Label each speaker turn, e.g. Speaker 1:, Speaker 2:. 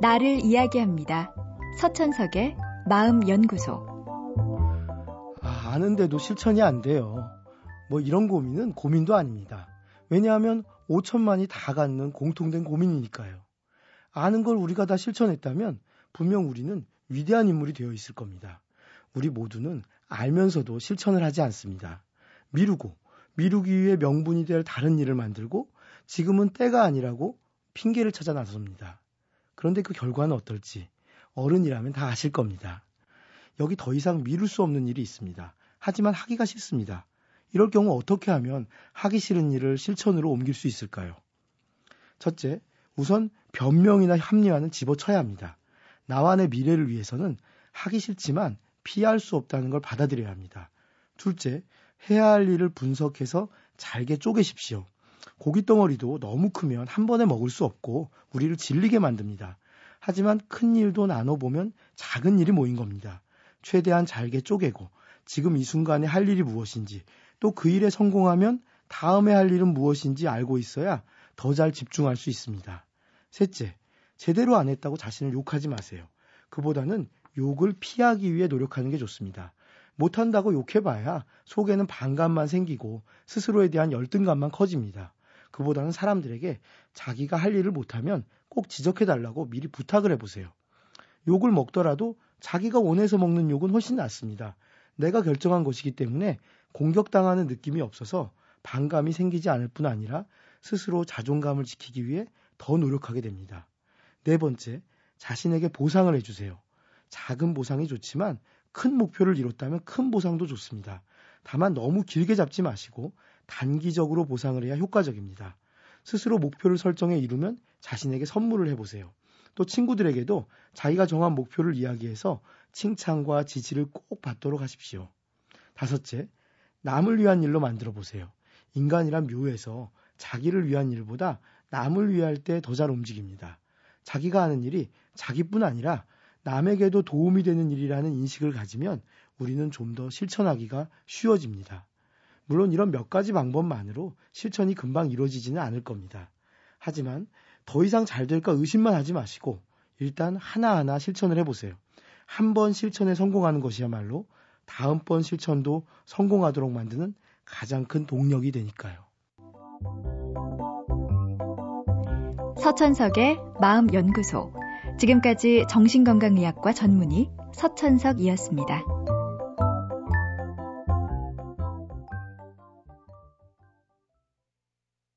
Speaker 1: 나를 이야기합니다. 서천석의 마음연구소.
Speaker 2: 아, 아는데도 실천이 안 돼요. 뭐 이런 고민은 고민도 아닙니다. 왜냐하면 5천만이 다 갖는 공통된 고민이니까요. 아는 걸 우리가 다 실천했다면 분명 우리는 위대한 인물이 되어 있을 겁니다. 우리 모두는 알면서도 실천을 하지 않습니다. 미루고 미루기 위해 명분이 될 다른 일을 만들고 지금은 때가 아니라고 핑계를 찾아 나섭니다. 그런데 그 결과는 어떨지 어른이라면 다 아실 겁니다. 여기 더 이상 미룰 수 없는 일이 있습니다. 하지만 하기가 싫습니다. 이럴 경우 어떻게 하면 하기 싫은 일을 실천으로 옮길 수 있을까요? 첫째, 우선 변명이나 합리화는 집어쳐야 합니다. 내 미래를 위해서는 하기 싫지만 피할 수 없다는 걸 받아들여야 합니다. 둘째, 해야 할 일을 분석해서 잘게 쪼개십시오. 고기 덩어리도 너무 크면 한 번에 먹을 수 없고 우리를 질리게 만듭니다. 하지만 큰 일도 나눠보면 작은 일이 모인 겁니다. 최대한 잘게 쪼개고 지금 이 순간에 할 일이 무엇인지 또 그 일에 성공하면 다음에 할 일은 무엇인지 알고 있어야 더 잘 집중할 수 있습니다. 셋째, 제대로 안 했다고 자신을 욕하지 마세요. 그보다는 욕을 피하기 위해 노력하는 게 좋습니다. 못한다고 욕해봐야 속에는 반감만 생기고 스스로에 대한 열등감만 커집니다. 그보다는 사람들에게 자기가 할 일을 못하면 꼭 지적해달라고 미리 부탁을 해보세요. 욕을 먹더라도 자기가 원해서 먹는 욕은 훨씬 낫습니다. 내가 결정한 것이기 때문에 공격당하는 느낌이 없어서 반감이 생기지 않을 뿐 아니라 스스로 자존감을 지키기 위해 더 노력하게 됩니다. 네 번째, 자신에게 보상을 해주세요. 작은 보상이 좋지만 큰 목표를 이뤘다면 큰 보상도 좋습니다. 다만 너무 길게 잡지 마시고 단기적으로 보상을 해야 효과적입니다. 스스로 목표를 설정해 이루면 자신에게 선물을 해보세요. 또 친구들에게도 자기가 정한 목표를 이야기해서 칭찬과 지지를 꼭 받도록 하십시오. 다섯째, 남을 위한 일로 만들어 보세요. 인간이란 묘해서 자기를 위한 일보다 남을 위할 때 더 잘 움직입니다. 자기가 하는 일이 자기뿐 아니라 남에게도 도움이 되는 일이라는 인식을 가지면 우리는 좀 더 실천하기가 쉬워집니다. 물론 이런 몇 가지 방법만으로 실천이 금방 이루어지지는 않을 겁니다. 하지만 더 이상 잘 될까 의심만 하지 마시고 일단 하나하나 실천을 해보세요. 한 번 실천에 성공하는 것이야말로 다음번 실천도 성공하도록 만드는 가장 큰 동력이 되니까요.
Speaker 1: 서천석의 마음연구소. 지금까지 정신건강의학과 전문의 서천석이었습니다.